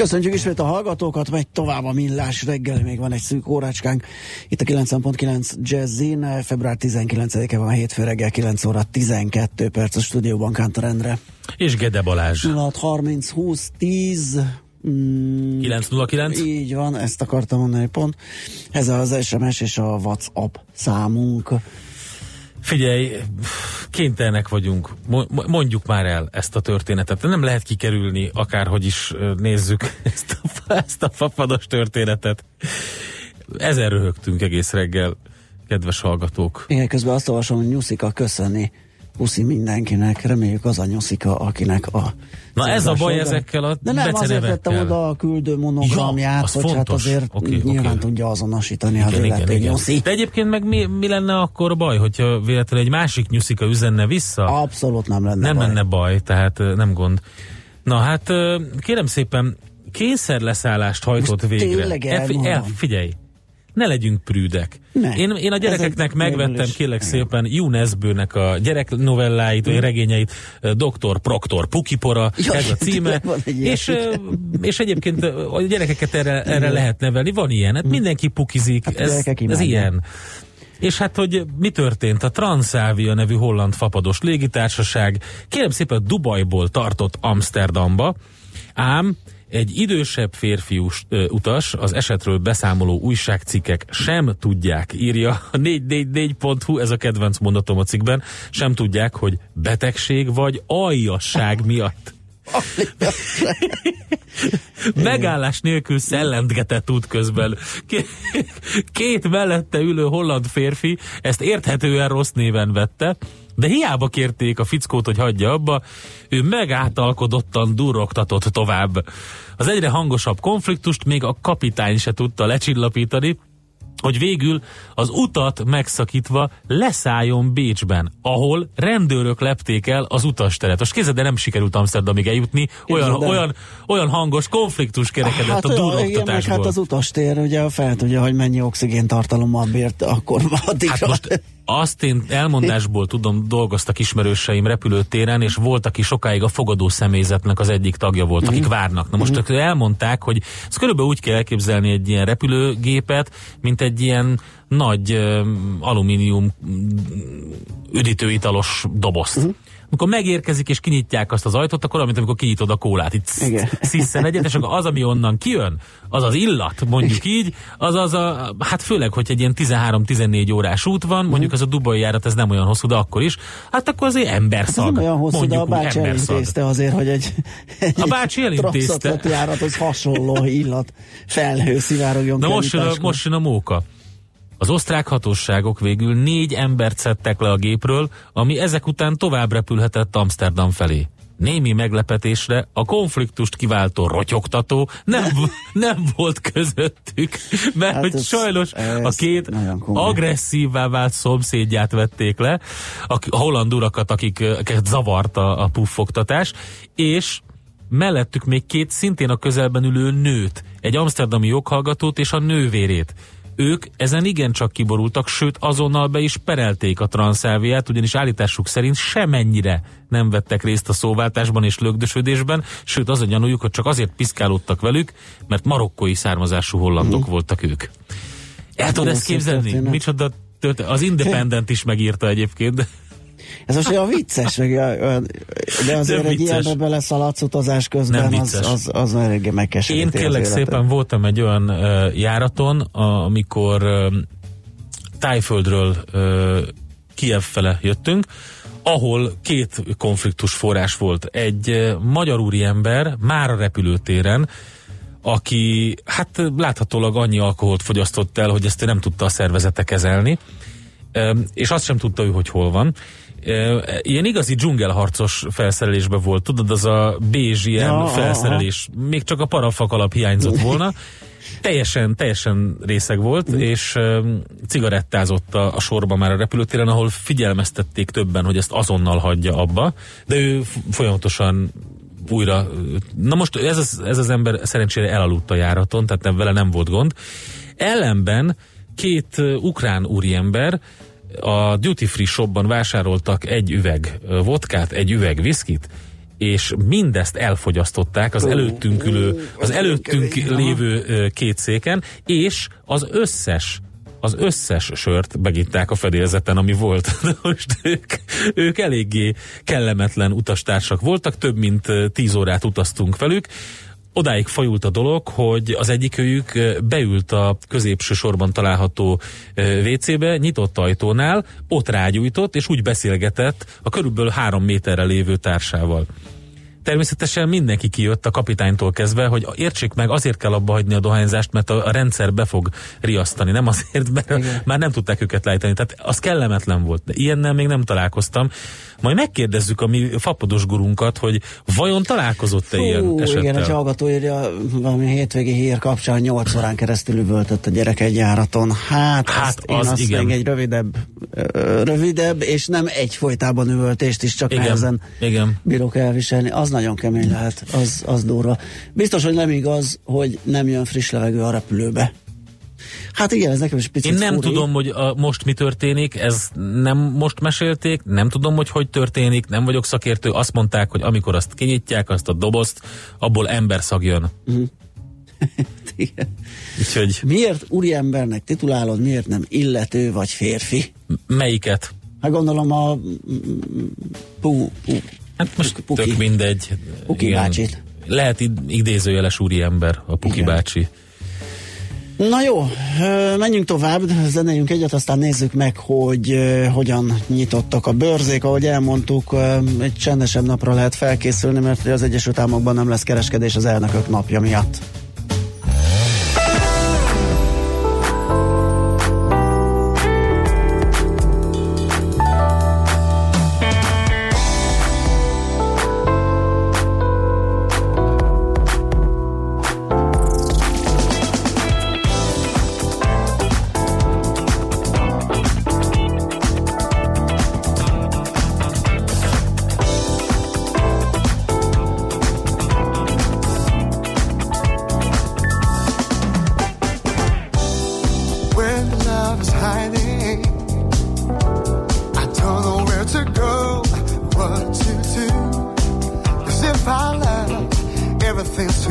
Köszönjük ismét a hallgatókat, megy tovább a millás reggel, még van egy szűk órácskánk. Itt a 9.9 Jazzin, február 19-e van hétfő reggel, 9 óra 12 perc a stúdióban Kántor Endre. És Gede Balázs. 06 30 20 10 mm, 909? Így van, ezt akartam mondani pont. Ez az SMS és a WhatsApp számunk. Figyelj, kénytelenek vagyunk, mondjuk már el ezt a történetet. Nem lehet kikerülni, akárhogy is nézzük ezt a, ezt a fapados történetet. Ezer röhögtünk egész reggel, kedves hallgatók. Igen, közben azt olvasom, hogy Nyuszika köszöni puszi mindenkinek, reméljük az a nyuszika, akinek a... Na ez a baj ezekkel a De nem azért tettem oda a küldő monogramját, ja, hogy hát azért okay, nyilván okay. tudja azonosítani igen, az illető nyuszi. De egyébként meg mi, mi lenne akkor baj, hogyha véletlenül egy másik nyuszika üzenne vissza? Abszolút nem lenne Nem baj. lenne baj, tehát nem gond. Na hát kérem szépen, kényszer leszállást hajtott Most végre. Tényleg el, el, figyelj, ne legyünk prűdek. Ne. Én, én a gyerekeknek megvettem, kérlek szépen, Junesbőnek a gyerek novelláit, vagy mm. regényeit, Dr. Proctor Pukipora, ja, ez a címe. És, és egyébként a gyerekeket erre, erre lehet nevelni. Van ilyen, hát mm. mindenki pukizik, hát ez, ez ilyen. És hát, hogy mi történt? A Transavia nevű holland fapados légitársaság kérem szépen Dubajból tartott Amsterdamba, ám egy idősebb férfiú utas, az esetről beszámoló újságcikkek sem tudják, írja a 444.hu, ez a kedvenc mondatom a cikkben, sem tudják, hogy betegség vagy aljasság miatt. Megállás nélkül szellentgetett út közben. Két mellette ülő holland férfi ezt érthetően rossz néven vette, de hiába kérték a fickót, hogy hagyja abba, ő megátalkodottan durogtatott tovább. Az egyre hangosabb konfliktust még a kapitány se tudta lecsillapítani, hogy végül az utat megszakítva leszálljon Bécsben, ahol rendőrök lepték el az utasteret. Most kézzel, de nem sikerült Amsterdamig eljutni, olyan, olyan, olyan hangos konfliktus kerekedett hát, a duroktatásból. Hát az utastér ugye fel tudja, hogy mennyi oxigéntartalommal bírt akkor addigra. Hát most azt én elmondásból tudom, dolgoztak ismerőseim repülőtéren, és volt, aki sokáig a fogadó személyzetnek az egyik tagja volt, akik mm. várnak. Na most mm. elmondták, hogy ez körülbelül úgy kell elképzelni egy ilyen repülőgépet, mint egy ilyen nagy alumínium üdítőitalos dobozt. Mm amikor megérkezik és kinyitják azt az ajtót, akkor amit amikor kinyitod a kólát, itt sziszen egyet, és akkor az, ami onnan kijön, az az illat, mondjuk így, az az a, hát főleg, hogy egy ilyen 13-14 órás út van, mondjuk az a Dubai járat, ez nem olyan hosszú, de akkor is, hát akkor azért emberszag. Hát nem olyan hosszú, de a bácsi elintézte azért, hogy egy, egy a bácsi elintézte. járathoz hasonló illat felhő szivárogjon Na most jön, a, most jön a móka. Az osztrák hatóságok végül négy embert szedtek le a gépről, ami ezek után tovább repülhetett Amsterdam felé. Némi meglepetésre a konfliktust kiváltó rotyogtató nem, nem volt közöttük, mert hát hogy ez, sajnos ez a két agresszívvá vált szomszédját vették le, a, a holland urakat, akiket zavart a, a puffogtatás, és mellettük még két szintén a közelben ülő nőt, egy amsterdami joghallgatót és a nővérét ők ezen igencsak kiborultak, sőt azonnal be is perelték a transzálviát, ugyanis állításuk szerint semennyire nem vettek részt a szóváltásban és lögdösödésben, sőt az a gyanújuk, hogy csak azért piszkálódtak velük, mert marokkói származású hollandok mm. voltak ők. El tudod ezt képzelni? Micsoda Az Independent is megírta egyébként. Ez most olyan vicces, meg, de azért egy ilyenbe beleszaladsz utazás közben, az, az, az eléggé megkeseríti Én kérlek szépen voltam egy olyan uh, járaton, amikor uh, Tájföldről uh, Kiev fele jöttünk, ahol két konfliktus forrás volt. Egy uh, magyar úriember már a repülőtéren, aki hát láthatólag annyi alkoholt fogyasztott el, hogy ezt nem tudta a szervezete kezelni, és azt sem tudta ő, hogy hol van, ilyen igazi dzsungelharcos felszerelésben volt, tudod, az a bézs ilyen ja, felszerelés, aha. még csak a parafak alap hiányzott volna. Teljesen, teljesen részeg volt, és cigarettázott a, a sorba már a repülőtéren, ahol figyelmeztették többen, hogy ezt azonnal hagyja abba, de ő folyamatosan újra, na most ez az, ez az ember szerencsére elaludt a járaton, tehát nem, vele nem volt gond. Ellenben két ukrán úriember a duty free shopban vásároltak egy üveg vodkát, egy üveg viszkit, és mindezt elfogyasztották az előttünk ülő, az előttünk lévő két széken, és az összes az összes sört begitták a fedélzeten, ami volt. Most ők, ők eléggé kellemetlen utastársak voltak, több mint tíz órát utaztunk velük, odáig fajult a dolog, hogy az egyikőjük beült a középső sorban található WC-be, nyitott ajtónál, ott rágyújtott, és úgy beszélgetett a körülbelül három méterre lévő társával. Természetesen mindenki kijött a kapitánytól kezdve, hogy értsék meg, azért kell abba hagyni a dohányzást, mert a, a rendszer be fog riasztani, nem azért, mert Igen. már nem tudták őket lejteni. Tehát az kellemetlen volt, de ilyennel még nem találkoztam. Majd megkérdezzük a mi fapados gurunkat, hogy vajon találkozott-e Fú, ilyen esettel? Igen, egy hallgató írja, valami hétvégi hír kapcsán 8 órán keresztül üvöltött a gyerek egy járaton. Hát, hát azt, az, én azt igen. egy rövidebb, rövidebb, és nem egy folytában üvöltést is, csak igen. nehezen igen. bírok elviselni. Az nagyon kemény lehet, az, az durva. Biztos, hogy nem igaz, hogy nem jön friss levegő a repülőbe. Hát igen, ez nekem is picit Én nem fúri. tudom, hogy a, most mi történik, ez nem most mesélték, nem tudom, hogy hogy történik, nem vagyok szakértő. Azt mondták, hogy amikor azt kinyitják, azt a dobozt, abból emberszag jön. Uh-huh. igen. Úgyhogy... Miért úriembernek titulálod, miért nem illető vagy férfi? Melyiket? Hát gondolom a pú, pú, Hát most Puki. tök mindegy. Puki igen. bácsit. Lehet idézőjeles úriember a Puki igen. bácsi. Na jó, menjünk tovább, zenéljünk egyet, aztán nézzük meg, hogy hogyan nyitottak a bőrzék. Ahogy elmondtuk, egy csendesebb napra lehet felkészülni, mert az Egyesült Államokban nem lesz kereskedés az elnökök napja miatt.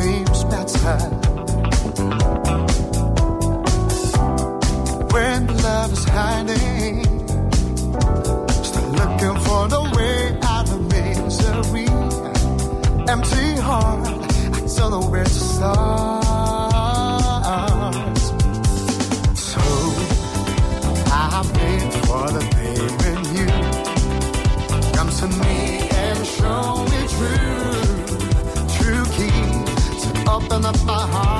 dreams about time. When love is hiding, still looking for the way out of misery. Empty heart, I don't know where to start. open up my heart.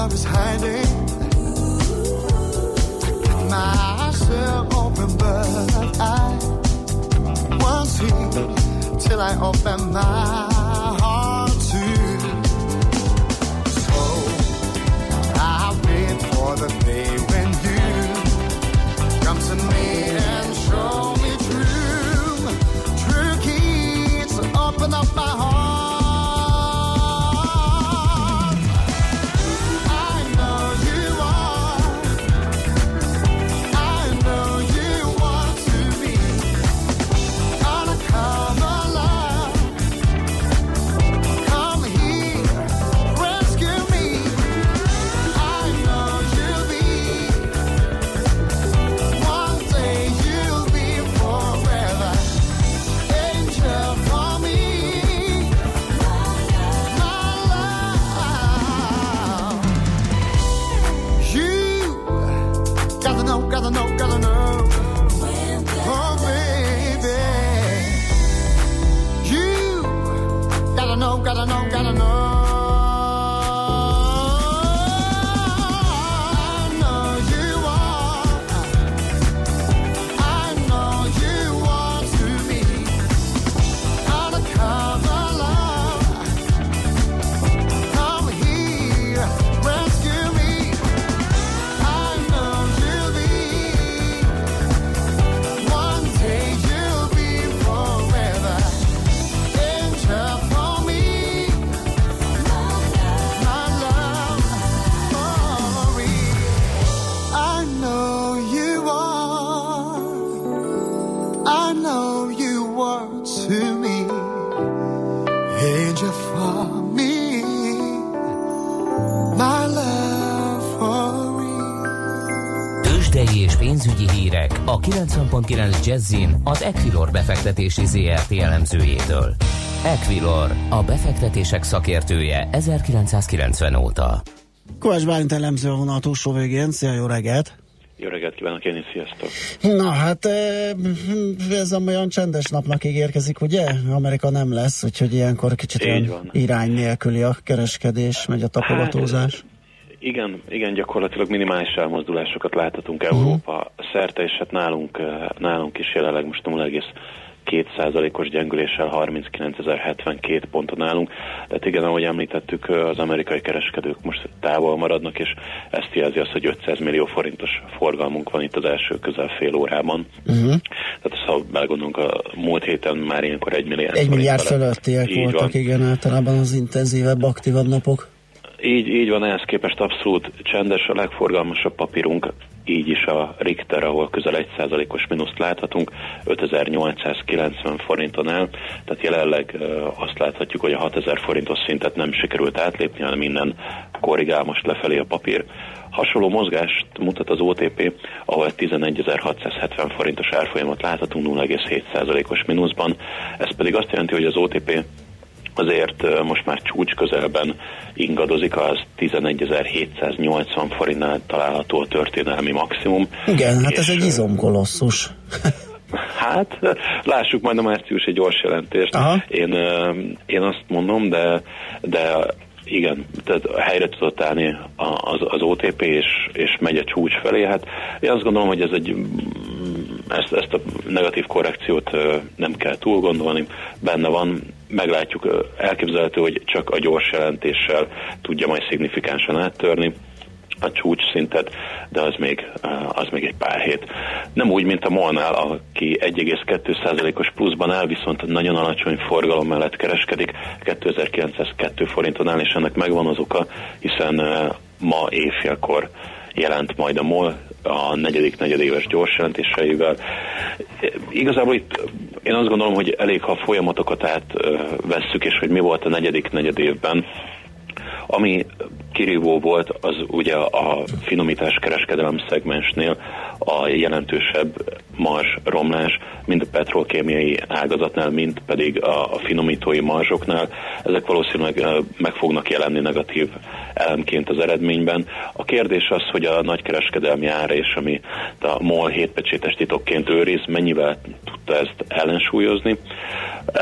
love is hiding. Myself open, but I won't see till I open my 90.9 Jazzin az Equilor befektetési ZRT elemzőjétől. Equilor, a befektetések szakértője 1990 óta. Kovács Bálint elemző a vonal túlsó végén. Szia, jó reggelt! Jó reggelt kívánok én is, sziasztok! Na hát ez olyan csendes napnak ígérkezik, ugye? Amerika nem lesz, úgyhogy ilyenkor kicsit Így olyan irány nélküli a kereskedés, megy a tapogatózás. Hát, igen, igen, gyakorlatilag minimális elmozdulásokat láthatunk Európa szerte, és hát nálunk, eh, nálunk is jelenleg most 0,2%-os gyengüléssel 39.072 ponton állunk. Tehát igen, ahogy említettük, eh, az amerikai kereskedők most távol maradnak, és ezt jelzi azt, hogy 500 millió forintos forgalmunk van itt az első közel fél órában. Uh-huh. Tehát ha belegondolunk, a múlt héten már ilyenkor egy milliárd Egy milliárd fölöttiek voltak, van. igen, általában az intenzívebb, aktívabb napok. Így, így van, ehhez képest abszolút csendes, a legforgalmasabb papírunk, így is a Richter, ahol közel 1%-os mínuszt láthatunk, 5890 forinton áll, tehát jelenleg azt láthatjuk, hogy a 6000 forintos szintet nem sikerült átlépni, hanem minden korrigál most lefelé a papír. Hasonló mozgást mutat az OTP, ahol 11.670 forintos árfolyamot láthatunk 0,7%-os mínuszban. Ez pedig azt jelenti, hogy az OTP azért most már csúcs közelben ingadozik, az 11.780 forintnál található a történelmi maximum. Igen, hát ez egy izomkolosszus. Hát, lássuk majd a márciusi gyors jelentést. Aha. Én, én azt mondom, de, de igen, tehát helyre tudott állni az, az OTP, és, és megy a csúcs felé. Hát én azt gondolom, hogy ez egy, mm, ezt, ezt a negatív korrekciót nem kell túl gondolni, benne van, meglátjuk, elképzelhető, hogy csak a gyors jelentéssel tudja majd szignifikánsan áttörni a csúcs szintet, de az még, az még egy pár hét. Nem úgy, mint a Molnál, aki 1,2%-os pluszban áll, viszont nagyon alacsony forgalom mellett kereskedik, 2902 forinton áll, és ennek megvan az oka, hiszen ma éjfélkor jelent majd a MOL a negyedik negyedéves gyors jelentéseivel. Igazából itt én azt gondolom, hogy elég, ha folyamatokat átvesszük, és hogy mi volt a negyedik negyedévben, ami kirívó volt, az ugye a finomítás kereskedelem szegmensnél a jelentősebb mars romlás, mind a petrolkémiai ágazatnál, mind pedig a, finomítói marzsoknál. Ezek valószínűleg meg fognak jelenni negatív elemként az eredményben. A kérdés az, hogy a nagykereskedelmi ára és ami a MOL hétpecsétes titokként őriz, mennyivel tudta ezt ellensúlyozni,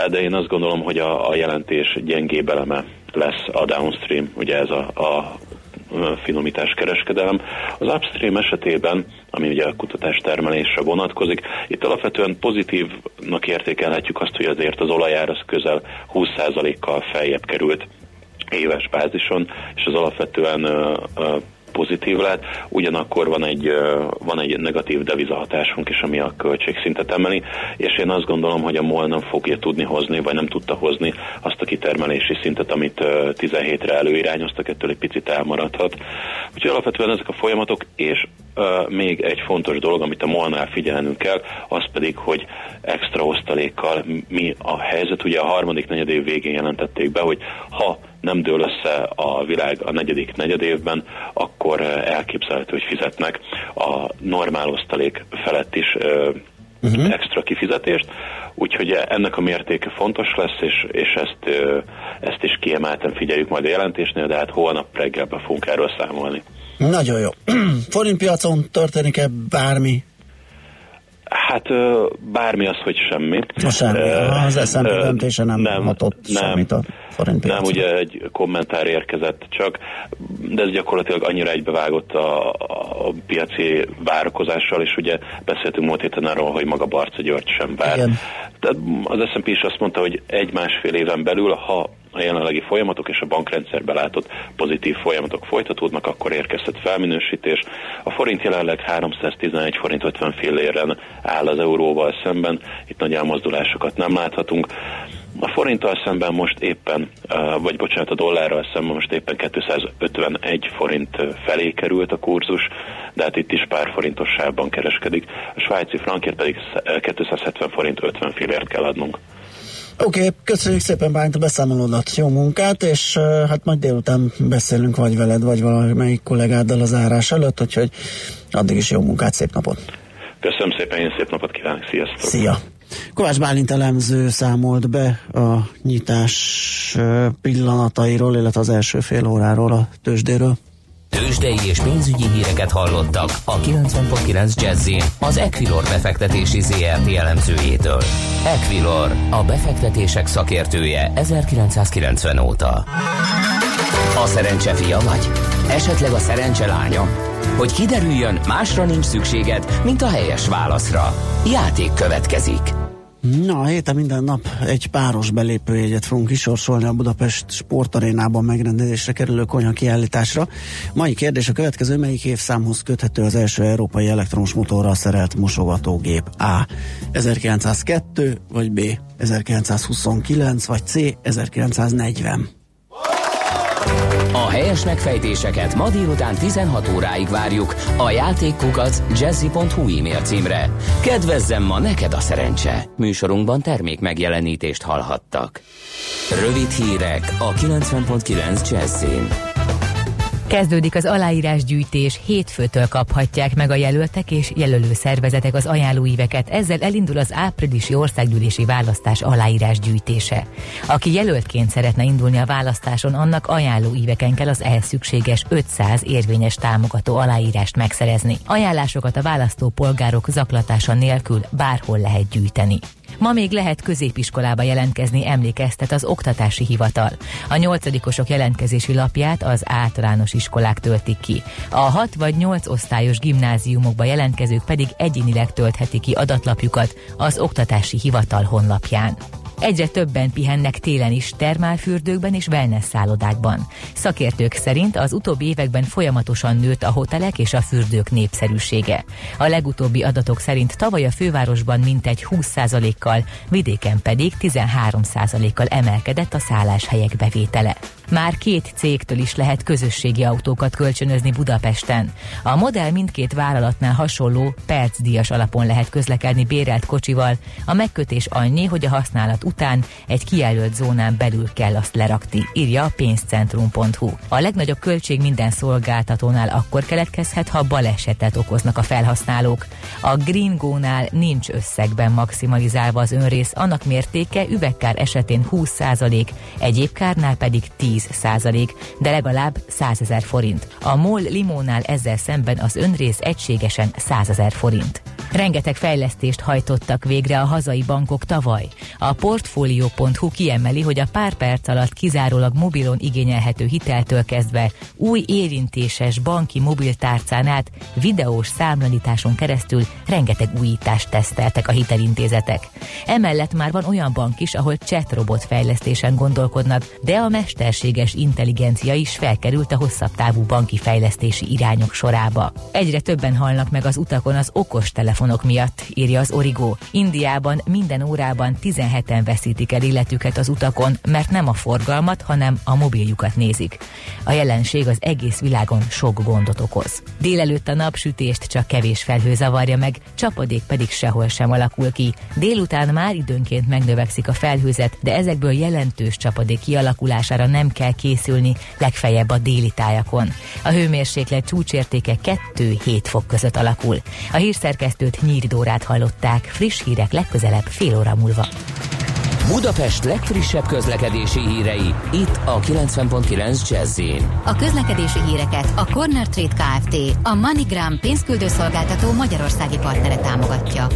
de én azt gondolom, hogy a, a jelentés gyengébb eleme lesz a downstream, ugye ez a, a finomítás kereskedelem. Az upstream esetében, ami ugye a kutatás termelésre vonatkozik, itt alapvetően pozitívnak értékelhetjük azt, hogy azért az olajár az közel 20%-kal feljebb került éves bázison, és az alapvetően pozitív lett, ugyanakkor van egy, van egy negatív devizahatásunk is, ami a költségszintet emeli, és én azt gondolom, hogy a MOL nem fogja tudni hozni, vagy nem tudta hozni azt a kitermelési szintet, amit ö, 17-re előirányoztak, ettől egy picit elmaradhat. Úgyhogy alapvetően ezek a folyamatok, és ö, még egy fontos dolog, amit a MOL-nál figyelnünk kell, az pedig, hogy extra osztalékkal mi a helyzet. Ugye a harmadik negyedév végén jelentették be, hogy ha nem dől össze a világ a negyedik negyedévben, akkor elképzelhető, hogy fizetnek a normál osztalék felett is uh-huh. extra kifizetést, úgyhogy ennek a mértéke fontos lesz, és, és ezt, ezt is kiemelten figyeljük majd a jelentésnél, de hát holnap reggelben fogunk erről számolni. Nagyon jó. Forintpiacon történik-e bármi? Hát bármi az, hogy semmi. A semmi. Az S&P döntése nem, hatott semmit a forintpiacon. Nem, ugye egy kommentár érkezett csak, de ez gyakorlatilag annyira egybevágott a, a piaci várakozással, és ugye beszéltünk múlt héten arról, hogy maga Barca György sem vár. Igen. Tehát az S&P is azt mondta, hogy egy-másfél éven belül, ha a jelenlegi folyamatok és a bankrendszerbe látott pozitív folyamatok folytatódnak, akkor érkezhet felminősítés. A forint jelenleg 311 forint 50 filléren áll az euróval szemben, itt nagy elmozdulásokat nem láthatunk. A forinttal szemben most éppen, vagy bocsánat, a dollárral szemben most éppen 251 forint felé került a kurzus, de hát itt is pár forintos sávban kereskedik. A svájci frankért pedig 270 forint 50 fillért kell adnunk. Oké, okay, köszönjük szépen Bányt a beszámolódat, jó munkát, és hát majd délután beszélünk vagy veled, vagy valamelyik kollégáddal az árás előtt, úgyhogy addig is jó munkát, szép napot! Köszönöm szépen, én szép napot kívánok, sziasztok! Szia! Kovács Bálint elemző számolt be a nyitás pillanatairól, illetve az első fél óráról a tőzsdéről. Tőzsdei és pénzügyi híreket hallottak a 90.9 jazz az Equilor befektetési ZRT elemzőjétől. Equilor, a befektetések szakértője 1990 óta. A szerencse fia vagy? Esetleg a szerencse lánya? Hogy kiderüljön, másra nincs szükséged, mint a helyes válaszra. Játék következik. Na, héten minden nap egy páros belépőjegyet fogunk kisorsolni a Budapest sportarénában megrendezésre kerülő konyha kiállításra. Mai kérdés a következő, melyik évszámhoz köthető az első európai elektromos motorral szerelt mosogatógép? A. 1902, vagy B. 1929, vagy C. 1940. A helyes megfejtéseket ma délután 16 óráig várjuk a játékkukat jazzy.hu e-mail címre. Kedvezzem ma neked a szerencse! Műsorunkban termék megjelenítést hallhattak. Rövid hírek a 90.9 Jazzin. Kezdődik az aláírásgyűjtés, hétfőtől kaphatják meg a jelöltek és jelölő szervezetek az ajánlóíveket, ezzel elindul az áprilisi országgyűlési választás aláírásgyűjtése. Aki jelöltként szeretne indulni a választáson, annak ajánlóíveken kell az ehhez szükséges 500 érvényes támogató aláírást megszerezni. Ajánlásokat a választópolgárok zaklatása nélkül bárhol lehet gyűjteni. Ma még lehet középiskolába jelentkezni, emlékeztet az Oktatási Hivatal. A nyolcadikosok jelentkezési lapját az általános iskolák töltik ki. A 6 vagy 8 osztályos gimnáziumokba jelentkezők pedig egyénileg tölthetik ki adatlapjukat az Oktatási Hivatal honlapján. Egyre többen pihennek télen is termálfürdőkben és wellness szállodákban. Szakértők szerint az utóbbi években folyamatosan nőtt a hotelek és a fürdők népszerűsége. A legutóbbi adatok szerint tavaly a fővárosban mintegy 20%-kal, vidéken pedig 13%-kal emelkedett a szálláshelyek bevétele. Már két cégtől is lehet közösségi autókat kölcsönözni Budapesten. A modell mindkét vállalatnál hasonló percdíjas alapon lehet közlekedni bérelt kocsival. A megkötés annyi, hogy a használat után egy kijelölt zónán belül kell azt lerakni, írja a pénzcentrum.hu. A legnagyobb költség minden szolgáltatónál akkor keletkezhet, ha balesetet okoznak a felhasználók. A Green Go-nál nincs összegben maximalizálva az önrész, annak mértéke üvegkár esetén 20%, egyéb kárnál pedig 10 10 százalék, de legalább 100 ezer forint. A MOL limónál ezzel szemben az önrész egységesen 100 ezer forint. Rengeteg fejlesztést hajtottak végre a hazai bankok tavaly. A Portfolio.hu kiemeli, hogy a pár perc alatt kizárólag mobilon igényelhető hiteltől kezdve új érintéses banki mobiltárcán át videós számlanításon keresztül rengeteg újítást teszteltek a hitelintézetek. Emellett már van olyan bank is, ahol chat robot fejlesztésen gondolkodnak, de a mesterséges intelligencia is felkerült a hosszabb távú banki fejlesztési irányok sorába. Egyre többen halnak meg az utakon az okos telefonok miatt, írja az Origo. Indiában minden órában 17-en veszítik el életüket az utakon, mert nem a forgalmat, hanem a mobiljukat nézik. A jelenség az egész világon sok gondot okoz. Délelőtt a napsütést csak kevés felhő zavarja meg, csapadék pedig sehol sem alakul ki. Délután már időnként megnövekszik a felhőzet, de ezekből jelentős csapadék kialakulására nem kell készülni, legfeljebb a déli tájakon. A hőmérséklet csúcsértéke 2-7 fok között alakul. A hírszerkesztőt Nyíri Dórát hallották, friss hírek legközelebb fél óra múlva. Budapest legfrissebb közlekedési hírei, itt a 90.9 jazz A közlekedési híreket a Corner Trade Kft. a MoneyGram pénzküldőszolgáltató magyarországi partnere támogatja.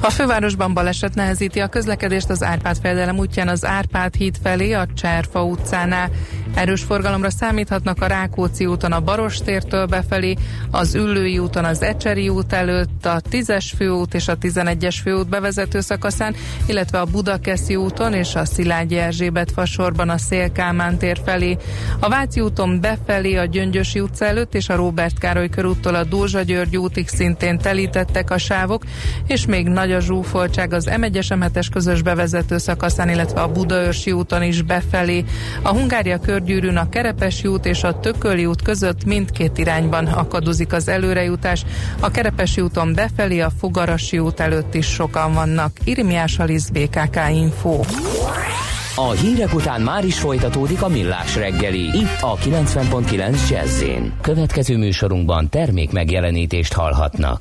A fővárosban baleset nehezíti a közlekedést az Árpád fejedelem útján az Árpád híd felé a Cserfa utcánál. Erős forgalomra számíthatnak a Rákóczi úton a Barostértől befelé, az Üllői úton az Ecseri út előtt, a 10-es főút és a 11-es főút bevezető szakaszán, illetve a Budakeszi úton és a Szilágyi Erzsébet fasorban a Szélkámán tér felé. A Váci úton befelé a Gyöngyösi utca előtt és a Róbert Károly körúttól a Dózsa György útig szintén telítettek a sávok, és még nagy a zsúfoltság az M1-es M7-es közös bevezető szakaszán, illetve a Budaörsi úton is befelé. A Hungária körgyűrűn a Kerepesi út és a Tököli út között mindkét irányban akadozik az előrejutás. A Kerepesi úton befelé a Fogarasi út előtt is sokan vannak. Irimiás Alisz BKK Info. A hírek után már is folytatódik a millás reggeli. Itt a 90.9 jazz Következő műsorunkban termék megjelenítést hallhatnak.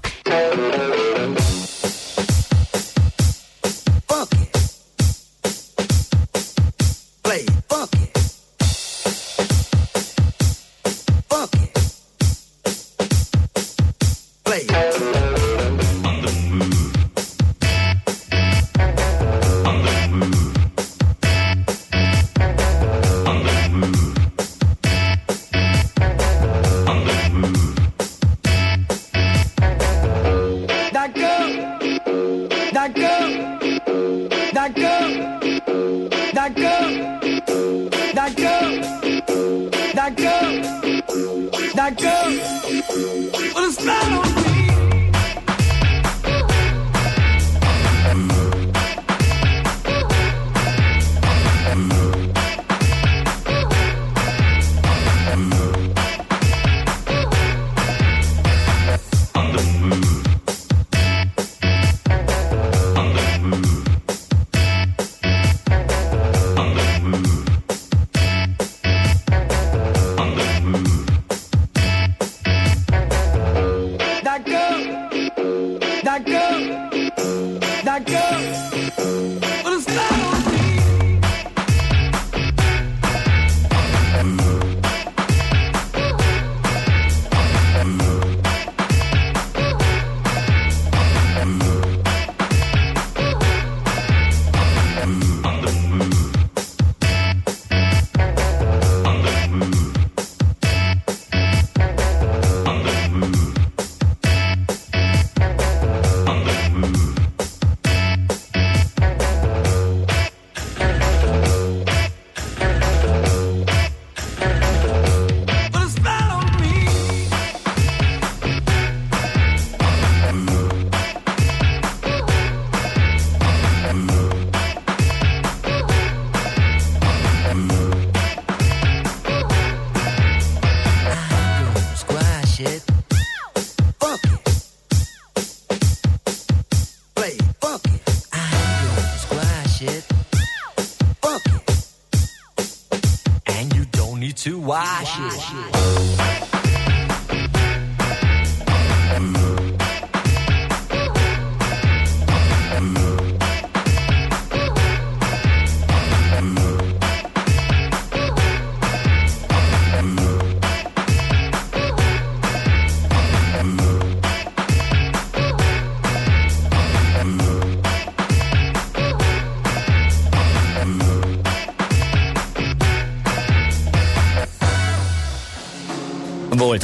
Volt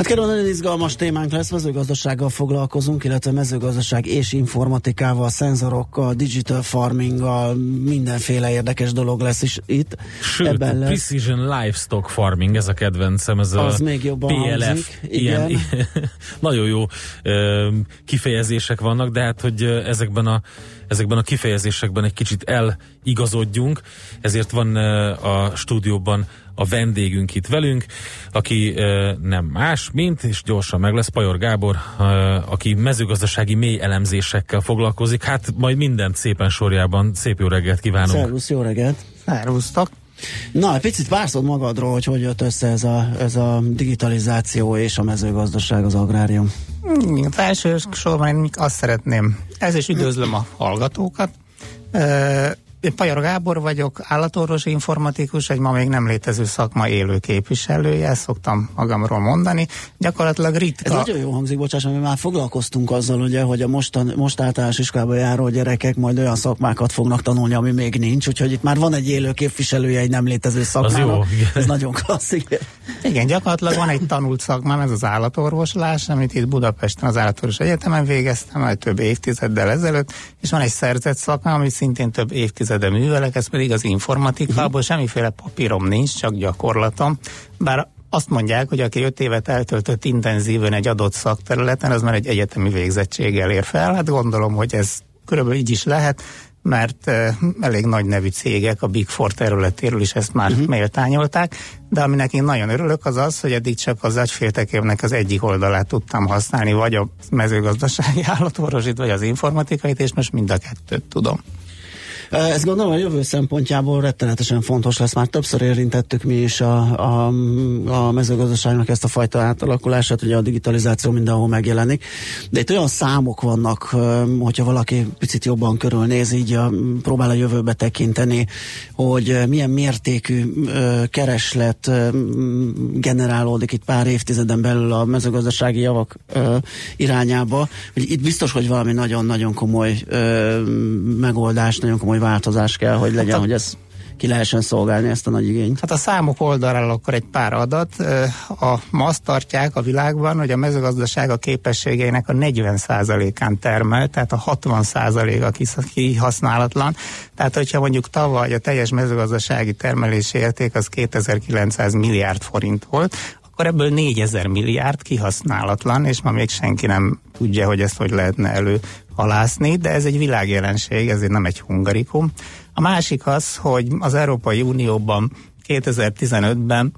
Hát kerül nagyon izgalmas témánk lesz, mezőgazdasággal foglalkozunk, illetve mezőgazdaság és informatikával, szenzorokkal, digital farminggal, mindenféle érdekes dolog lesz is itt. Sőt, Ebben lesz. Precision Livestock Farming, ez a kedvencem, ez Az a még jobban PLF. Hangzik. Ilyen, nagyon jó kifejezések vannak, de hát, hogy ezekben a ezekben a kifejezésekben egy kicsit eligazodjunk, ezért van a stúdióban a vendégünk itt velünk, aki nem más, mint, és gyorsan meg lesz, Pajor Gábor, aki mezőgazdasági mély elemzésekkel foglalkozik. Hát majd mindent szépen sorjában. Szép jó reggelt kívánunk! Szervusz, jó reggelt! Szervusztok! Na, egy picit párszod magadról, hogy hogy jött össze ez a, ez a digitalizáció és a mezőgazdaság, az agrárium. Az első sorban én azt szeretném, ez is üdvözlöm a hallgatókat. Én Pajor Gábor vagyok, állatorvosi informatikus, egy ma még nem létező szakma élő képviselője, ezt szoktam magamról mondani. Gyakorlatilag ritka. Ez nagyon jó hangzik, bocsáss, mi már foglalkoztunk azzal, ugye, hogy a mostan, most általános iskolába járó gyerekek majd olyan szakmákat fognak tanulni, ami még nincs, úgyhogy itt már van egy élő képviselője egy nem létező szakmának. Az jó. Ez nagyon klasszik. Igen, gyakorlatilag van egy tanult szakmám, ez az állatorvoslás, amit itt Budapesten az állatorvos egyetemen végeztem, majd több évtizeddel ezelőtt, és van egy szerzett szakmám, amit szintén több évtizede művelek, ez pedig az informatika, abból semmiféle papírom nincs, csak gyakorlatom. Bár azt mondják, hogy aki öt évet eltöltött intenzíven egy adott szakterületen, az már egy egyetemi végzettséggel ér fel. Hát gondolom, hogy ez körülbelül így is lehet, mert uh, elég nagy nevű cégek a Big Four területéről is ezt már uh-huh. méltányolták, de aminek én nagyon örülök az az, hogy eddig csak az agyféltekévnek az egyik oldalát tudtam használni, vagy a mezőgazdasági állatorvosit, vagy az informatikait, és most mind a kettőt tudom. Ez gondolom a jövő szempontjából rettenetesen fontos lesz. Már többször érintettük mi is a, a, a mezőgazdaságnak ezt a fajta átalakulását, ugye a digitalizáció mindenhol megjelenik. De itt olyan számok vannak, hogyha valaki picit jobban körülnéz, így a, próbál a jövőbe tekinteni, hogy milyen mértékű kereslet generálódik itt pár évtizeden belül a mezőgazdasági javak irányába. Hogy itt biztos, hogy valami nagyon-nagyon komoly megoldás, nagyon komoly változás kell, hogy legyen, hát a... hogy ez ki lehessen szolgálni ezt a nagy igényt? Hát a számok oldaláról akkor egy pár adat. A, ma azt tartják a világban, hogy a mezőgazdaság a képességeinek a 40%-án termel, tehát a 60% a kihasználatlan. Tehát, hogyha mondjuk tavaly a teljes mezőgazdasági termelési érték az 2900 milliárd forint volt, akkor ebből 4000 milliárd kihasználatlan, és ma még senki nem tudja, hogy ezt hogy lehetne elő halászni, de ez egy világjelenség, ez nem egy hungarikum. A másik az, hogy az Európai Unióban 2015-ben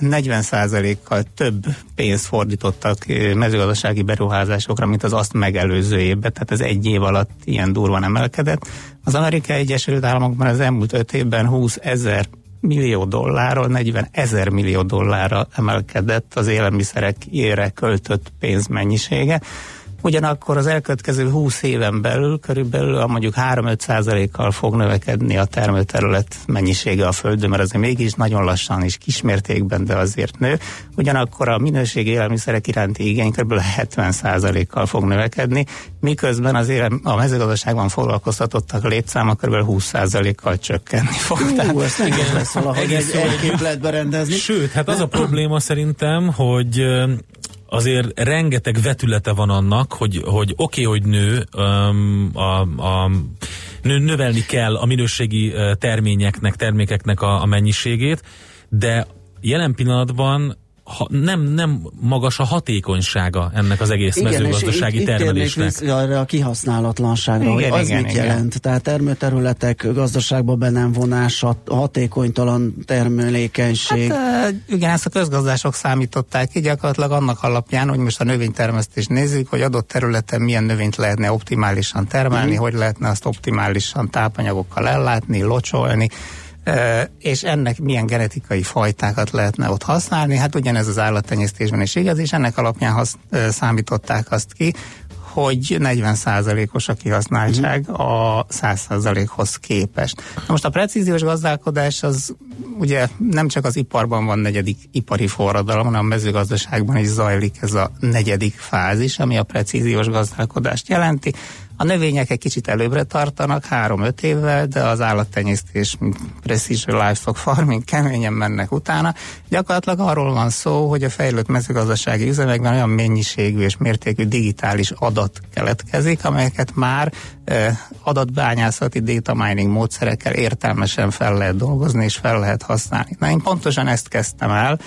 40%-kal több pénzt fordítottak mezőgazdasági beruházásokra, mint az azt megelőző évben, tehát ez egy év alatt ilyen durvan emelkedett. Az Amerikai Egyesült Államokban az elmúlt öt évben 20 ezer millió dollárról 40 ezer millió dollárra emelkedett az élelmiszerek ére költött pénzmennyisége. Ugyanakkor az elkövetkező 20 éven belül körülbelül a mondjuk 3-5 százalékkal fog növekedni a termőterület mennyisége a Földön, mert azért mégis nagyon lassan és kismértékben, de azért nő. Ugyanakkor a minőségi élelmiszerek iránti igény kb. 70 százalékkal fog növekedni, miközben az élem, a mezőgazdaságban foglalkoztatottak létszáma kb. 20 százalékkal csökkenni fog. Hú, Tehát, ezt nehéz lesz valahogy egy, egy képletbe rendezni. Sőt, hát az a probléma szerintem, hogy azért rengeteg vetülete van annak, hogy, hogy oké, okay, hogy nő um, a, a nő, növelni kell a minőségi terményeknek, termékeknek a, a mennyiségét, de jelen pillanatban ha, nem, nem magas a hatékonysága ennek az egész igen, mezőgazdasági és termelésnek. Itt arra a kihasználatlanságra, igen, hogy az igen, mit igen. jelent. Tehát termőterületek gazdaságban be nem vonása, hatékonytalan termelékenység. Hát, igen, ezt a közgazdások számították ki gyakorlatilag annak alapján, hogy most a növénytermesztést nézzük, hogy adott területen milyen növényt lehetne optimálisan termelni, uh-huh. hogy lehetne azt optimálisan tápanyagokkal ellátni, locsolni és ennek milyen genetikai fajtákat lehetne ott használni. Hát ugyanez az állattenyésztésben is igaz, és ennek alapján hasz, számították azt ki, hogy 40%-os a kihasználtság mm. a 100%-hoz képest. Na most a precíziós gazdálkodás az ugye nem csak az iparban van negyedik ipari forradalom, hanem a mezőgazdaságban is zajlik ez a negyedik fázis, ami a precíziós gazdálkodást jelenti. A növények egy kicsit előbbre tartanak, három-öt évvel, de az állattenyésztés, precision livestock farming keményen mennek utána. Gyakorlatilag arról van szó, hogy a fejlődt mezőgazdasági üzemekben olyan mennyiségű és mértékű digitális adat keletkezik, amelyeket már adatbányászati data mining módszerekkel értelmesen fel lehet dolgozni és fel lehet használni. Na én pontosan ezt kezdtem el,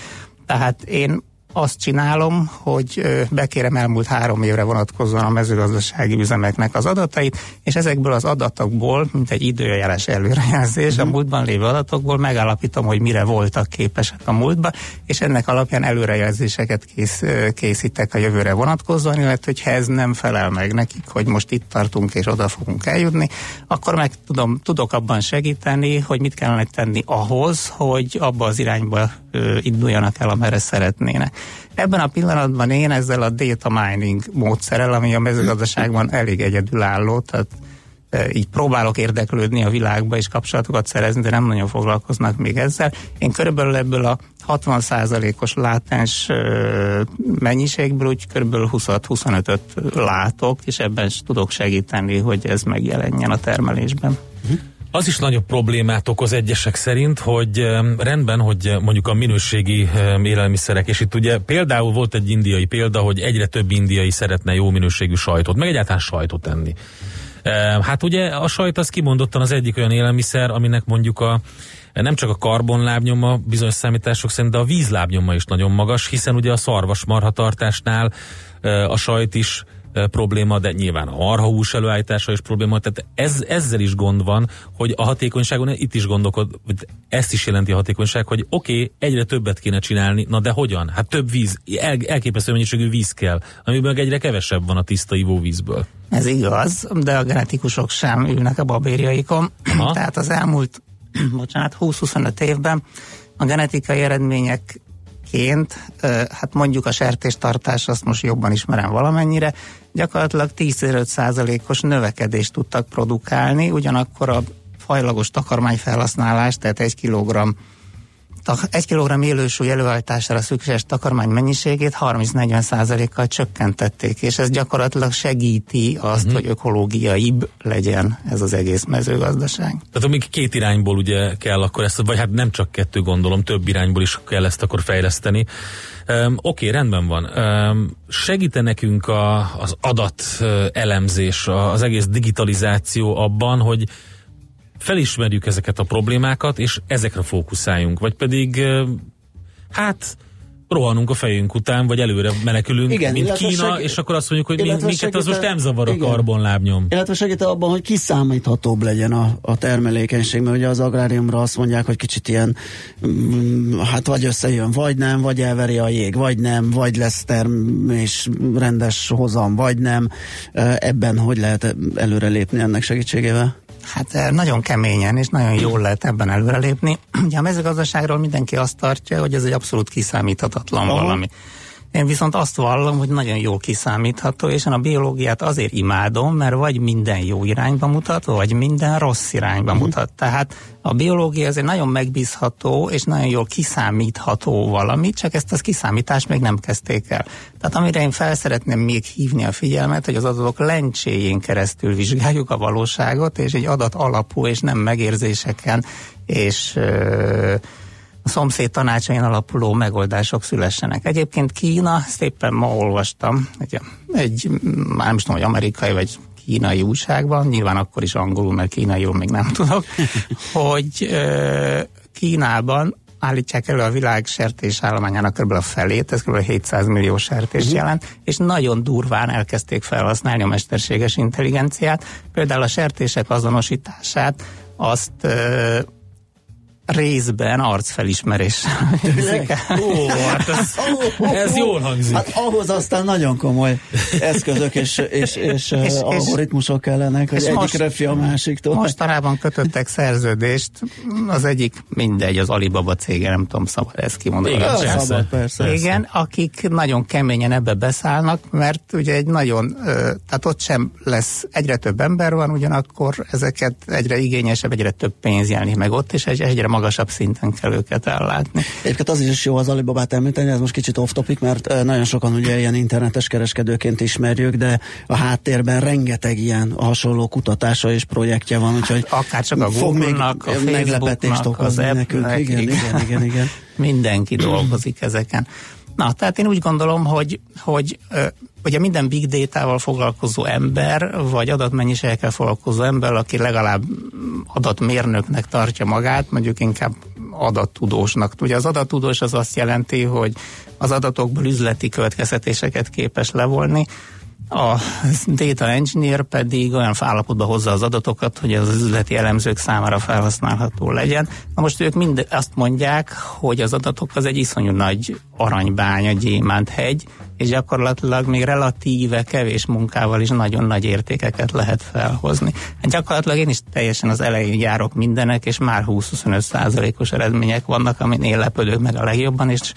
tehát én azt csinálom, hogy bekérem elmúlt három évre vonatkozóan a mezőgazdasági üzemeknek az adatait, és ezekből az adatokból, mint egy időjeles előrejelzés, uh-huh. a mhm. múltban lévő adatokból megállapítom, hogy mire voltak képesek a múltba, és ennek alapján előrejelzéseket kész, készítek a jövőre vonatkozóan, illetve hogyha ez nem felel meg nekik, hogy most itt tartunk és oda fogunk eljutni, akkor meg tudom, tudok abban segíteni, hogy mit kellene tenni ahhoz, hogy abba az irányba ö, induljanak el, amerre szeretnének. Ebben a pillanatban én ezzel a data mining módszerrel, ami a mezőgazdaságban elég egyedülálló, tehát így próbálok érdeklődni a világba és kapcsolatokat szerezni, de nem nagyon foglalkoznak még ezzel. Én körülbelül ebből a 60%-os látens mennyiségből úgy körülbelül 20-25-öt látok, és ebben tudok segíteni, hogy ez megjelenjen a termelésben. Az is nagyobb problémát okoz egyesek szerint, hogy rendben, hogy mondjuk a minőségi élelmiszerek, és itt ugye például volt egy indiai példa, hogy egyre több indiai szeretne jó minőségű sajtot, meg egyáltalán sajtot enni. Hát ugye a sajt az kimondottan az egyik olyan élelmiszer, aminek mondjuk a nem csak a karbonlábnyoma bizonyos számítások szerint, de a vízlábnyoma is nagyon magas, hiszen ugye a szarvas marhatartásnál a sajt is probléma, de nyilván a marhahús előállítása is probléma, tehát ez, ezzel is gond van, hogy a hatékonyságon itt is gondolkod, hogy ezt is jelenti a hatékonyság, hogy oké, okay, egyre többet kéne csinálni, na de hogyan? Hát több víz, el, elképesztő mennyiségű víz kell, amiből egyre kevesebb van a tiszta ivóvízből. Ez igaz, de a genetikusok sem ülnek a babérjaikon, Aha. tehát az elmúlt bocsánat, 20-25 évben a genetikai eredmények ként, hát mondjuk a sertéstartás, azt most jobban ismerem valamennyire, gyakorlatilag 10-5%-os növekedést tudtak produkálni, ugyanakkor a fajlagos takarmányfelhasználás, tehát egy kilogramm egy kilogramm élősúly előállítására szükséges takarmány mennyiségét 30-40 százalékkal csökkentették, és ez gyakorlatilag segíti azt, uh-huh. hogy ökológiaibb legyen ez az egész mezőgazdaság. Tehát amíg két irányból ugye kell akkor ezt, vagy hát nem csak kettő gondolom, több irányból is kell ezt akkor fejleszteni. Um, Oké, okay, rendben van. Um, segíte nekünk a, az adat elemzés, az egész digitalizáció abban, hogy felismerjük ezeket a problémákat, és ezekre fókuszáljunk, vagy pedig hát rohanunk a fejünk után, vagy előre menekülünk, igen, mint Kína, seg... és akkor azt mondjuk, hogy minket segít, az most nem zavar a karbonlábnyom. Illetve segít abban, hogy kiszámíthatóbb legyen a, a termelékenység, mert ugye az agráriumra azt mondják, hogy kicsit ilyen, mm, hát vagy összejön, vagy nem, vagy elveri a jég, vagy nem, vagy lesz termés rendes hozam, vagy nem. Ebben hogy lehet előrelépni ennek segítségével? Hát eh, nagyon keményen és nagyon jól lehet ebben előrelépni. Ugye a mezőgazdaságról mindenki azt tartja, hogy ez egy abszolút kiszámíthatatlan Aha. valami. Én viszont azt vallom, hogy nagyon jól kiszámítható, és én a biológiát azért imádom, mert vagy minden jó irányba mutat, vagy minden rossz irányba uh-huh. mutat. Tehát a biológia azért nagyon megbízható, és nagyon jól kiszámítható valami, csak ezt az kiszámítást még nem kezdték el. Tehát amire én fel szeretném még hívni a figyelmet, hogy az adatok lencséjén keresztül vizsgáljuk a valóságot, és egy adat alapú, és nem megérzéseken, és a szomszéd tanácsain alapuló megoldások szülessenek. Egyébként Kína, szépen ma olvastam, egy, egy már nem is tudom, hogy amerikai vagy kínai újságban, nyilván akkor is angolul, mert kínaiul még nem tudok, hogy ö, Kínában állítják elő a világ sertés állományának kb. a felét, ez kb. 700 millió sertés uh-huh. jelent, és nagyon durván elkezdték felhasználni a mesterséges intelligenciát. Például a sertések azonosítását azt ö, részben arcfelismerés. Ó, hát ez, ez jól hangzik. Hát ahhoz aztán nagyon komoly eszközök és, és, és, és algoritmusok kellenek, hogy egyik most, a másiktól. Mostanában kötöttek szerződést, az egyik mindegy, az Alibaba cége, nem tudom, szabad ezt kimondani. Igen, persze, szabad, persze. Igen, akik nagyon keményen ebbe beszállnak, mert ugye egy nagyon, tehát ott sem lesz, egyre több ember van, ugyanakkor ezeket egyre igényesebb, egyre több pénz jelenik meg ott, és egyre magasabb szinten kell őket ellátni. Egyébként az is jó az Alibabát említeni, ez most kicsit off-topic, mert nagyon sokan ugye ilyen internetes kereskedőként ismerjük, de a háttérben rengeteg ilyen hasonló kutatása és projektje van, úgyhogy hát, akár csak a Google-nak, a meglepetést okozni nekünk. Igen, igen, igen, igen, igen. Mindenki dolgozik ezeken. Na, tehát én úgy gondolom, hogy, hogy ugye minden big data-val foglalkozó ember, vagy adatmennyiségekkel foglalkozó ember, aki legalább adatmérnöknek tartja magát, mondjuk inkább adattudósnak. Ugye az adattudós az azt jelenti, hogy az adatokból üzleti következtetéseket képes levonni, a data engineer pedig olyan állapotba hozza az adatokat, hogy az üzleti elemzők számára felhasználható legyen. Na most ők mind azt mondják, hogy az adatok az egy iszonyú nagy aranybánya, gyémánt és gyakorlatilag még relatíve kevés munkával is nagyon nagy értékeket lehet felhozni. Hát gyakorlatilag én is teljesen az elején járok mindenek, és már 20-25 százalékos eredmények vannak, amin én lepődök meg a legjobban, és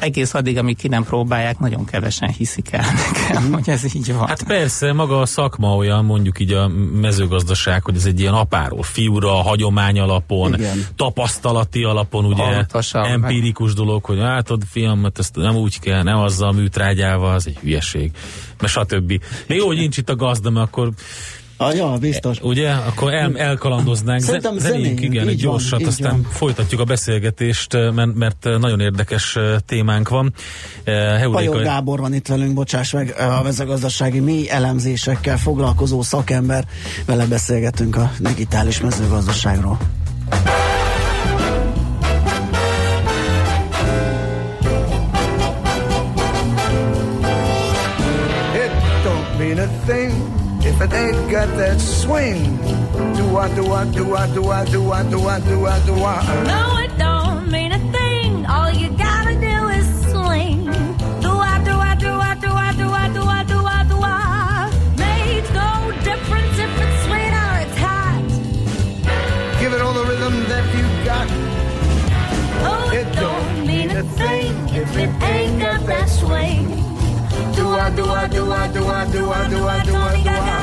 egész addig, amíg ki nem próbálják, nagyon kevesen hiszik el nekem, Mhm. hogy ez így van. Hát persze, maga a szakma olyan, mondjuk így a mezőgazdaság, hogy ez egy ilyen apáról fiúra, hagyomány alapon, Igen. tapasztalati alapon, ugye, Pontosan. empirikus dolog, hogy látod, fiam, hát ezt nem úgy kell, nem azzal a műtrágyával, az egy hülyeség, mert stb. De jó, hogy nincs itt a gazda, mert akkor Ah, ja, biztos. Ugye? Akkor el, elkalandoznánk. Szerintem Zenéljünk, zenéljünk, igen, egy van, gyorsat, így aztán van. folytatjuk a beszélgetést, mert, mert nagyon érdekes témánk van. Heuréka, Gábor van itt velünk, bocsáss meg, a mezőgazdasági mély elemzésekkel foglalkozó szakember. Vele beszélgetünk a digitális mezőgazdaságról. Got that swing. Do I, do I, do I, do I, do I, do I, do I, do I. No, it don't mean a thing. All you gotta do is swing. Do I, do I, do I, do I, do I, do I, do I, do I. Makes no difference if it's sweet or it's hot. Give it all the rhythm that you got. Oh, it don't mean a thing if it ain't got that swing. Do I, do I, do I, do I, do I, do I, do I, do I.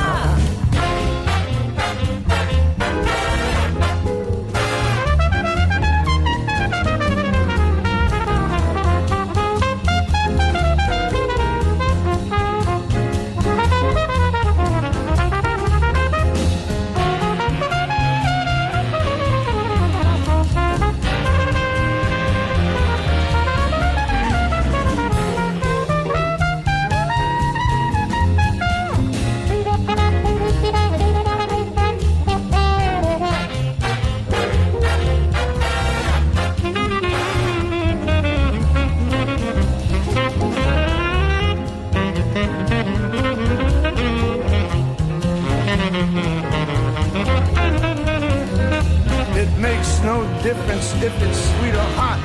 difference if it's sweet or hot.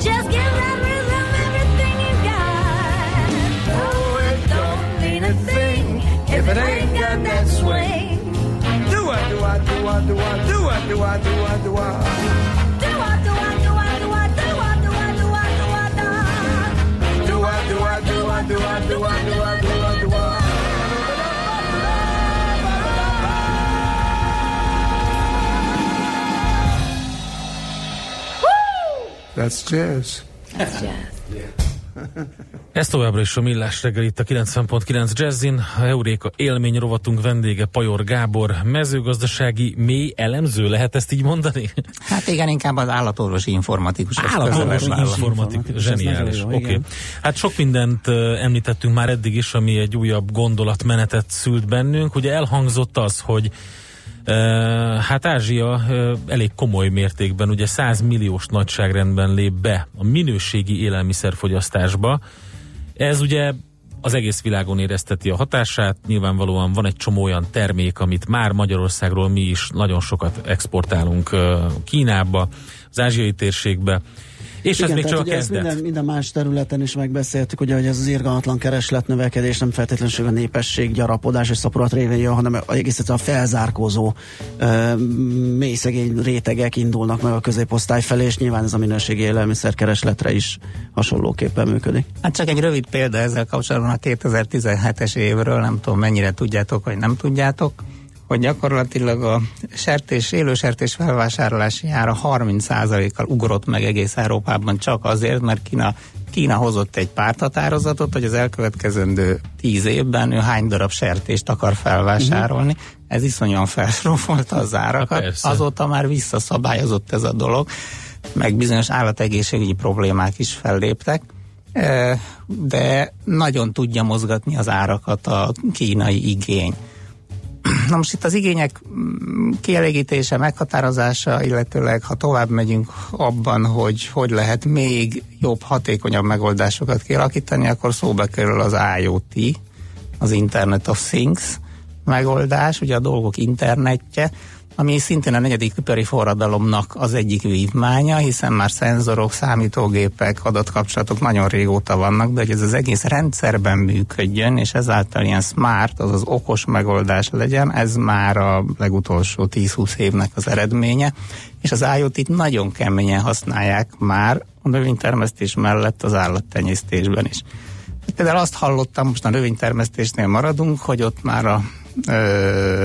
Just give that rhythm everything you got. Oh, it don't mean a thing if it ain't got that swing. Do I, do I, do I, do I, do I, do I, do I, do I. Do I, do I, do I, do I, do I, do I, do I, do I, do Do I, do I, do I, do I, do I, do I, do I, do I. That's jazz. Ez továbbra is a Millás reggel itt a 90.9 Jazzin. A Euréka élmény rovatunk vendége Pajor Gábor, mezőgazdasági mély elemző, lehet ezt így mondani? Hát igen, inkább az állatorvosi informatikus. ez Állatorvos közelebb áll. informatik, informatikus, zseniális. Oké. igen. Hát sok mindent említettünk már eddig is, ami egy újabb gondolatmenetet szült bennünk. Ugye elhangzott az, hogy hát Ázsia elég komoly mértékben, ugye 100 milliós nagyságrendben lép be a minőségi élelmiszerfogyasztásba. Ez ugye az egész világon érezteti a hatását, nyilvánvalóan van egy csomó olyan termék, amit már Magyarországról mi is nagyon sokat exportálunk Kínába, az ázsiai térségbe, és ez még csak a kezdet. minden, minden más területen is megbeszéltük, ugye, hogy ez az irgalmatlan keresletnövekedés nem feltétlenül a népesség gyarapodás és szaporat révén jön, hanem egész egyszerűen a felzárkózó ö, mély szegény rétegek indulnak meg a középosztály felé, és nyilván ez a minőségi élelmiszer keresletre is hasonlóképpen működik. Hát csak egy rövid példa ezzel kapcsolatban a 2017-es évről, nem tudom mennyire tudjátok, vagy nem tudjátok, hogy gyakorlatilag a sertés, élősertés felvásárlási ára 30%-kal ugrott meg egész Európában csak azért, mert Kína, Kína hozott egy párthatározatot, hogy az elkövetkezendő 10 évben ő hány darab sertést akar felvásárolni. Uh-huh. Ez iszonyan felsrófolta az árakat. persze. Azóta már visszaszabályozott ez a dolog, meg bizonyos állategészségügyi problémák is felléptek de nagyon tudja mozgatni az árakat a kínai igény. Na most itt az igények mm, kielégítése, meghatározása, illetőleg ha tovább megyünk abban, hogy hogy lehet még jobb, hatékonyabb megoldásokat kialakítani, akkor szóba kerül az IoT, az Internet of Things megoldás, ugye a dolgok internetje, ami szintén a negyedik ipari forradalomnak az egyik vívmánya, hiszen már szenzorok, számítógépek, adatkapcsolatok nagyon régóta vannak, de hogy ez az egész rendszerben működjön, és ezáltal ilyen smart, azaz okos megoldás legyen, ez már a legutolsó 10-20 évnek az eredménye, és az IoT-t nagyon keményen használják már a növénytermesztés mellett az állattenyésztésben is. Például azt hallottam, most a növénytermesztésnél maradunk, hogy ott már a ö,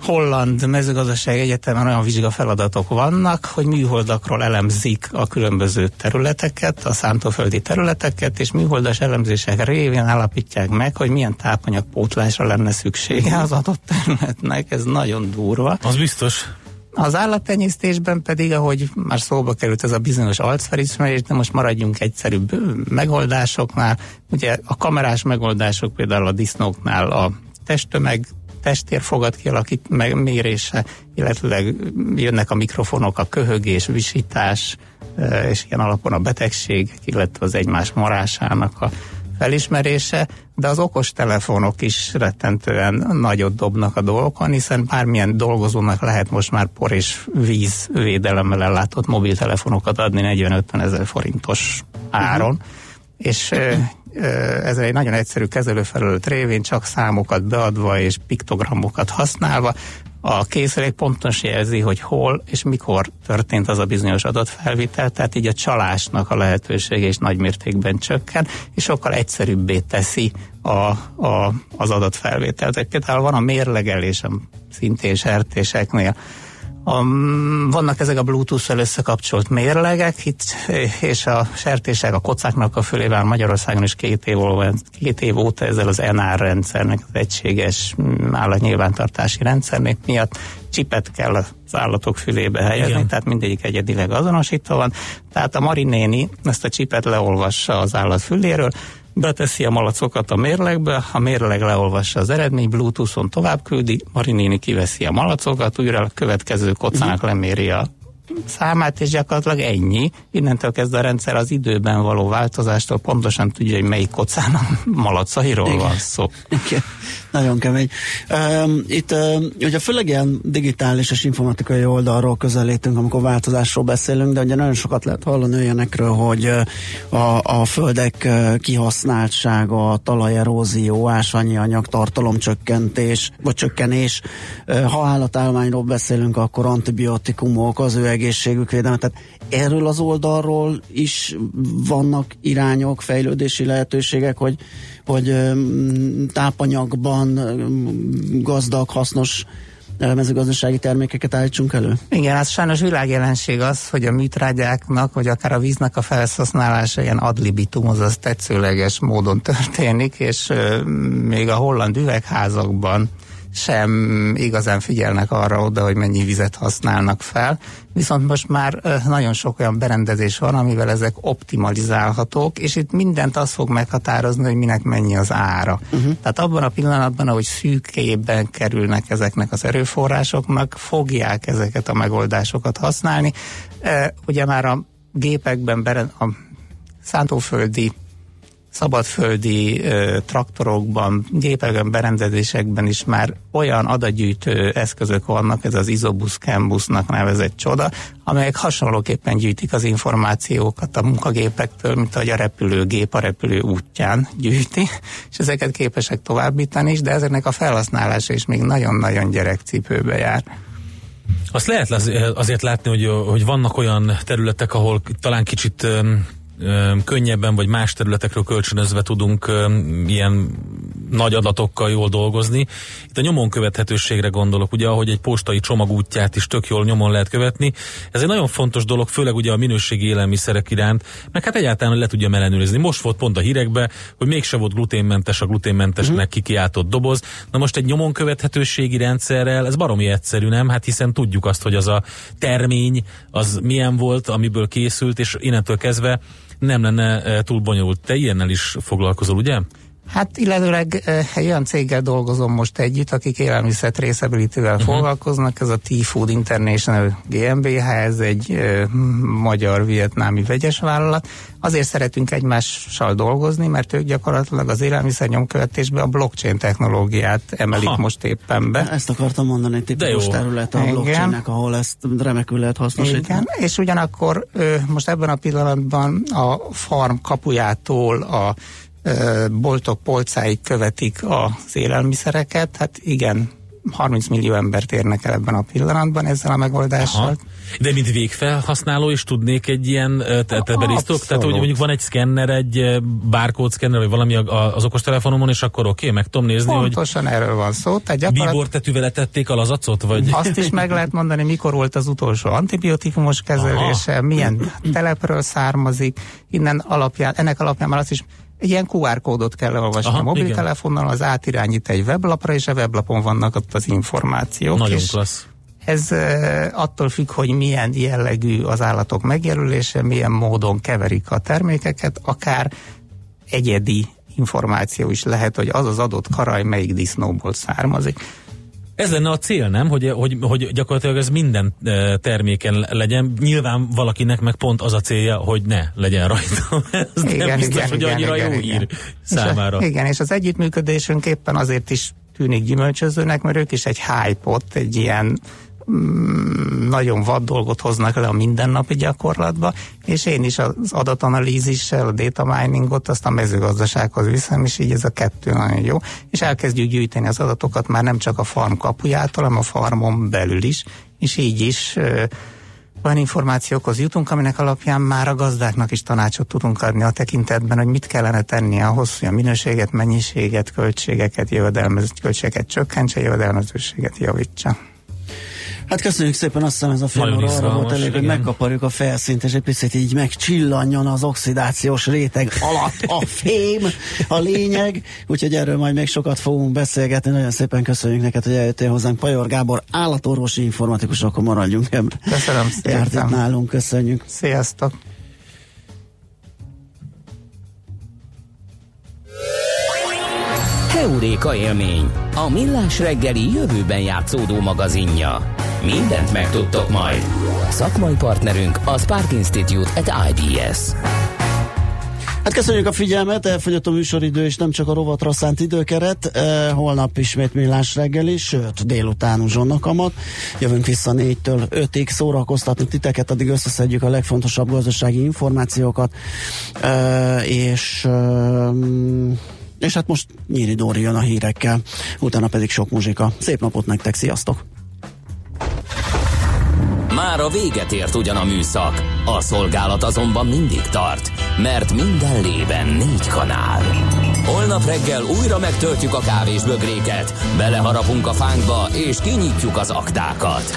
holland mezőgazdaság egyetemen olyan vizsgafeladatok vannak, hogy műholdakról elemzik a különböző területeket, a szántóföldi területeket, és műholdas elemzések révén állapítják meg, hogy milyen tápanyagpótlásra lenne szüksége az adott területnek. Ez nagyon durva. Az biztos. Az állattenyésztésben pedig, ahogy már szóba került ez a bizonyos arcfelismerés, de most maradjunk egyszerűbb megoldásoknál. Ugye a kamerás megoldások például a disznóknál a testtömeg testérfogat kialakít meg, mérése, illetve jönnek a mikrofonok, a köhögés, visítás, és ilyen alapon a betegség, illetve az egymás marásának a felismerése, de az okos telefonok is rettentően nagyot dobnak a dolgokon, hiszen bármilyen dolgozónak lehet most már por és víz védelemmel ellátott mobiltelefonokat adni 40-50 ezer forintos áron, uh-huh. és ö, ö, ez egy nagyon egyszerű kezelőfelület révén csak számokat beadva és piktogramokat használva a készülék pontosan jelzi, hogy hol és mikor történt az a bizonyos adatfelvitel, tehát így a csalásnak a lehetősége is nagy mértékben csökken, és sokkal egyszerűbbé teszi a, a, az adatfelvételt. Például van a mérlegelésem szintén sertéseknél, a, vannak ezek a Bluetooth-fel összekapcsolt mérlegek, itt, és a sertések a kocáknak a fölével Magyarországon is két év, két év óta ezzel az NR rendszernek, az egységes állatnyilvántartási rendszernek miatt csipet kell az állatok fülébe helyezni, Igen. tehát mindegyik egyedileg azonosítva van. Tehát a marinéni ezt a csipet leolvassa az állat füléről, beteszi a malacokat a mérlegbe, a mérleg leolvassa az eredmény, Bluetooth-on tovább küldi, Marinini kiveszi a malacokat, újra a következő kocának leméri a számát, és gyakorlatilag ennyi. Innentől kezdve a rendszer az időben való változástól pontosan tudja, hogy melyik kocán a malacairól Igen. van szó. Igen. Nagyon kemény. Um, itt um, ugye főleg ilyen digitális és informatikai oldalról közelítünk, amikor változásról beszélünk, de ugye nagyon sokat lehet hallani olyanekről, hogy a, a földek kihasználtsága, a talajerózió, ásványi anyag, tartalomcsökkentés, vagy csökkenés. Ha állatállományról beszélünk, akkor antibiotikumok, az ő egészségük védelme. Tehát erről az oldalról is vannak irányok, fejlődési lehetőségek, hogy, hogy tápanyagban gazdag, hasznos mezőgazdasági termékeket állítsunk elő? Igen, az sajnos világjelenség az, hogy a műtrágyáknak, vagy akár a víznek a felhasználása ilyen adlibitum, azaz tetszőleges módon történik, és euh, még a holland üvegházakban sem igazán figyelnek arra oda, hogy mennyi vizet használnak fel. Viszont most már nagyon sok olyan berendezés van, amivel ezek optimalizálhatók, és itt mindent az fog meghatározni, hogy minek mennyi az ára. Uh-huh. Tehát abban a pillanatban, ahogy szűkében kerülnek ezeknek az erőforrásoknak, fogják ezeket a megoldásokat használni. Ugye már a gépekben, a szántóföldi szabadföldi ö, traktorokban, gépekben, berendezésekben is már olyan adatgyűjtő eszközök vannak, ez az Isobus Cambusnak nevezett csoda, amelyek hasonlóképpen gyűjtik az információkat a munkagépektől, mint ahogy a repülőgép a repülő útján gyűjti, és ezeket képesek továbbítani is, de ezeknek a felhasználása is még nagyon-nagyon gyerekcipőbe jár. Azt lehet azért látni, hogy, hogy vannak olyan területek, ahol talán kicsit könnyebben vagy más területekről kölcsönözve tudunk ilyen nagy adatokkal jól dolgozni. Itt a nyomon követhetőségre gondolok, ugye, ahogy egy postai csomag útját is tök jól nyomon lehet követni. Ez egy nagyon fontos dolog, főleg ugye a minőségi élelmiszerek iránt, meg hát egyáltalán le tudja ellenőrizni. Most volt pont a hírekbe, hogy mégse volt gluténmentes a gluténmentesnek uh-huh. kikiáltott doboz. Na most egy nyomon követhetőségi rendszerrel, ez baromi egyszerű, nem? Hát hiszen tudjuk azt, hogy az a termény, az milyen volt, amiből készült, és innentől kezdve nem lenne túl bonyolult. Te ilyennel is foglalkozol, ugye? Hát illetőleg egy olyan céggel dolgozom most együtt, akik élelmiszer traceability-vel uh-huh. foglalkoznak, ez a T-Food International GmbH, ez egy uh, magyar-vietnámi vegyes vállalat. Azért szeretünk egymással dolgozni, mert ők gyakorlatilag az élelmiszer nyomkövetésbe a blockchain technológiát emelik ha. most éppen be. Ezt akartam mondani, egy tipikus terület a blockchainnek, ahol ezt remekül lehet hasznosítani. Igen, és ugyanakkor most ebben a pillanatban a farm kapujától a boltok polcáig követik az élelmiszereket, hát igen, 30 millió embert érnek el ebben a pillanatban ezzel a megoldással. Aha. De mint végfelhasználó is tudnék egy ilyen te, te berisztok? Tehát, hogy mondjuk van egy szkenner, egy barcode szkenner, vagy valami az okostelefonomon, és akkor oké, okay, meg tudom nézni, hogy Pontosan erről van szó. Tehát bíbor tetűvel letették a lazacot, vagy... Azt is meg lehet mondani, mikor volt az utolsó antibiotikumos kezelése, milyen telepről származik, innen alapján, ennek alapján már azt is egy ilyen QR kódot kell olvasni Aha, a igen. mobiltelefonnal, az átirányít egy weblapra, és a weblapon vannak ott az információk. Nagyon és klassz. ez attól függ, hogy milyen jellegű az állatok megjelölése, milyen módon keverik a termékeket, akár egyedi információ is lehet, hogy az az adott karaj melyik disznóból származik. Ez lenne a cél, nem? Hogy, hogy, hogy gyakorlatilag ez minden eh, terméken legyen. Nyilván valakinek meg pont az a célja, hogy ne legyen rajta. ez nem biztos, hogy annyira jó hír számára. És, a- igen, és az együttműködésünk éppen azért is tűnik gyümölcsözőnek, mert ők is egy hype-ot, egy ilyen nagyon vad dolgot hoznak le a mindennapi gyakorlatba, és én is az adatanalízissel, a data miningot, azt a mezőgazdasághoz viszem, és így ez a kettő nagyon jó, és elkezdjük gyűjteni az adatokat már nem csak a farm kapujától, hanem a farmon belül is, és így is olyan információkhoz jutunk, aminek alapján már a gazdáknak is tanácsot tudunk adni a tekintetben, hogy mit kellene tenni ahhoz, hogy a minőséget, mennyiséget, költségeket, jövedelmez, költségeket csökkentse, jövedelmezőséget javítsa. Hát köszönjük szépen, azt hiszem ez a óra arra volt elég, hogy igen. megkaparjuk a felszínt, és egy picit így megcsillanjon az oxidációs réteg alatt a fém, a lényeg, úgyhogy erről majd még sokat fogunk beszélgetni. Nagyon szépen köszönjük neked, hogy eljöttél hozzánk. Pajor Gábor, állatorvosi informatikus, akkor maradjunk ebben. Köszönöm Járt itt szépen. nálunk, köszönjük. Sziasztok! Heuréka élmény, a millás reggeli jövőben játszódó magazinja. Mindent megtudtok majd. Szakmai partnerünk a Spark Institute at IBS. Hát köszönjük a figyelmet, elfogyott a műsoridő, és nem csak a rovatra szánt időkeret. Eh, holnap ismét millás reggeli, sőt délután uzsonnak amat. Jövünk vissza 4-től 5-ig szórakoztatni titeket, addig összeszedjük a legfontosabb gazdasági információkat. Eh, és eh, és hát most Nyíri Dóri jön a hírekkel, utána pedig sok muzsika. Szép napot nektek, sziasztok! Már a véget ért ugyan a műszak, a szolgálat azonban mindig tart, mert minden lében négy kanál. Holnap reggel újra megtöltjük a kávés bögréket, beleharapunk a fánkba és kinyitjuk az aktákat.